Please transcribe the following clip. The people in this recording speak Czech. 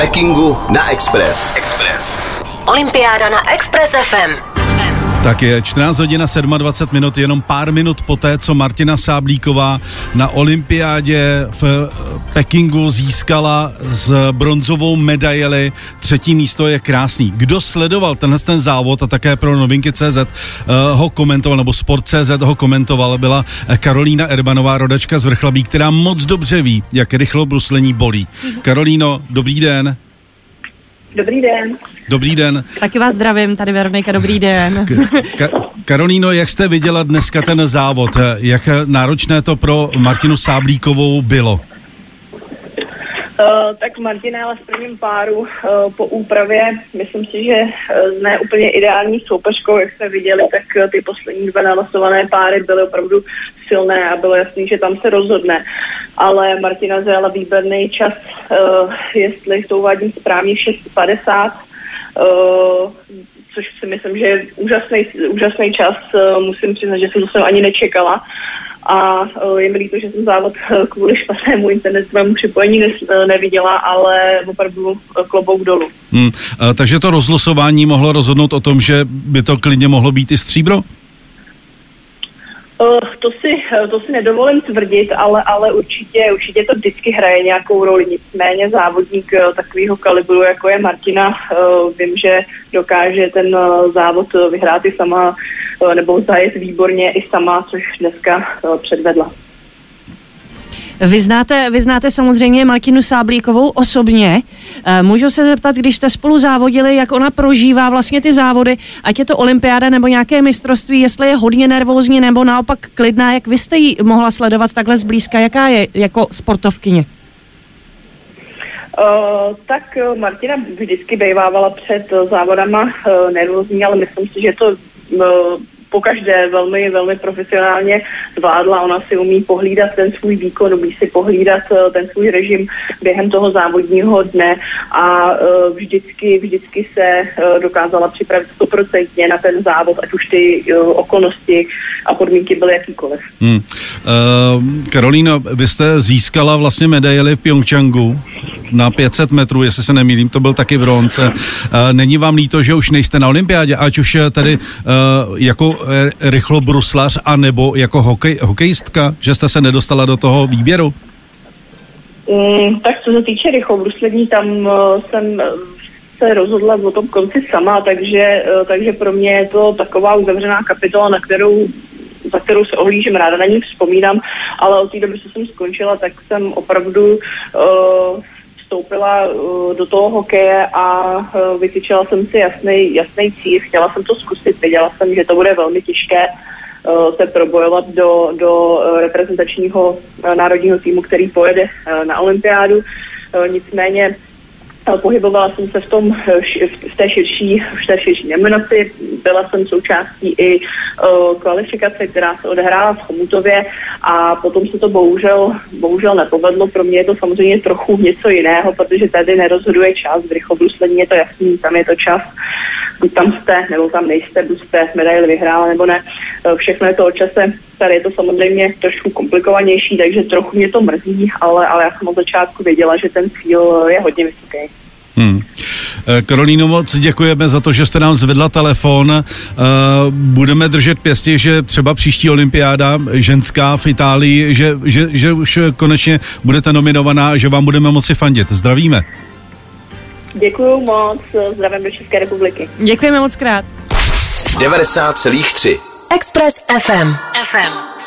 Pekingu na Express. Express. Olympiáda na Express FM. Tak je 14 hodin a 27 minut, jenom pár minut poté, co Martina Sáblíková na olympiádě v eh, Pekingu získala z bronzovou medaili. Třetí místo je krásný. Kdo sledoval tenhle ten závod a také pro novinky CZ uh, ho komentoval, nebo Sport CZ ho komentoval, byla Karolína Erbanová, rodačka z Vrchlabí, která moc dobře ví, jak rychlo bruslení bolí. Karolíno, dobrý den. Dobrý den. Dobrý den. Taky vás zdravím, tady Veronika, dobrý den. Ka- Karolíno, jak jste viděla dneska ten závod? Jak náročné to pro Martinu Sáblíkovou bylo? Uh, tak Martina ale v prvním páru uh, po úpravě, myslím si, že uh, ne úplně ideální soupeřkou, jak jsme viděli, tak uh, ty poslední dva nalosované páry byly opravdu silné a bylo jasný, že tam se rozhodne. Ale Martina zajala výborný čas, uh, jestli to uvádím správně, 6.50, uh, což si myslím, že je úžasný, úžasný čas. Uh, musím přiznat, že jsem to sem ani nečekala a je mi líto, že jsem závod kvůli špatnému internetovému připojení neviděla, ale opravdu klobouk dolů. Hmm, takže to rozlosování mohlo rozhodnout o tom, že by to klidně mohlo být i stříbro? Uh, to si, to si nedovolím tvrdit, ale, ale určitě, určitě to vždycky hraje nějakou roli. Nicméně závodník takového kalibru, jako je Martina, vím, že dokáže ten závod vyhrát i sama, nebo zajet výborně i sama, což dneska předvedla. Vy znáte, vy znáte samozřejmě Martinu Sáblíkovou osobně. Eh, můžu se zeptat, když jste spolu závodili, jak ona prožívá vlastně ty závody, ať je to olympiáda nebo nějaké mistrovství, jestli je hodně nervózní nebo naopak klidná, jak vy jste ji mohla sledovat takhle zblízka, jaká je jako sportovkyně? Uh, tak Martina vždycky bejvávala před závodama uh, nervózní, ale myslím si, že to uh, po každé velmi, velmi profesionálně zvládla. Ona si umí pohlídat ten svůj výkon, umí si pohlídat eh, ten svůj režim během toho závodního dne a eh, vždycky, vždycky se eh, dokázala připravit stoprocentně na ten závod, ať už ty okolnosti a podmínky byly jakýkoliv. Hmm. Uh, Karolína, vy jste získala vlastně medaily v Pyeongchangu na 500 metrů, jestli se nemýlím, to byl taky bronze. Uh, není vám líto, že už nejste na olympiádě, ať už tady uh, jako rychlobruslař a nebo jako hokej, hokejistka, že jste se nedostala do toho výběru? Mm, tak co se týče rychlobruslení, tam jsem se rozhodla o tom konci sama, takže, takže pro mě je to taková uzavřená kapitola, na kterou za kterou se ohlížím, ráda na ní vzpomínám, ale od té doby, co jsem skončila, tak jsem opravdu uh, vstoupila uh, do toho hokeje a uh, vytyčila jsem si jasný, jasný cíl. Chtěla jsem to zkusit, věděla jsem, že to bude velmi těžké uh, se probojovat do, do reprezentačního národního týmu, který pojede na olympiádu. Nicméně Pohybovala jsem se v, tom, v té širší, v té širší nominaci. Byla jsem součástí i uh, kvalifikace, která se odehrála v Chomutově a potom se to bohužel, bohužel nepovedlo. Pro mě je to samozřejmě trochu něco jiného, protože tady nerozhoduje čas. V rychlobruslení je to jasný, tam je to čas. Buď tam jste, nebo tam nejste, buď jste medaili vyhrála, nebo ne. Všechno je to o čase. Tady je to samozřejmě trošku komplikovanější, takže trochu mě to mrzí, ale, ale já jsem od začátku věděla, že ten cíl je hodně vysoký. Hmm. Eh, Karolíno, moc děkujeme za to, že jste nám zvedla telefon. Eh, budeme držet pěstě, že třeba příští olympiáda ženská v Itálii, že, že, že už konečně budete nominovaná, že vám budeme moci fandit. Zdravíme. Děkuji moc, zdravím do České republiky. Děkujeme moc krát. 90,3 Express FM. FM.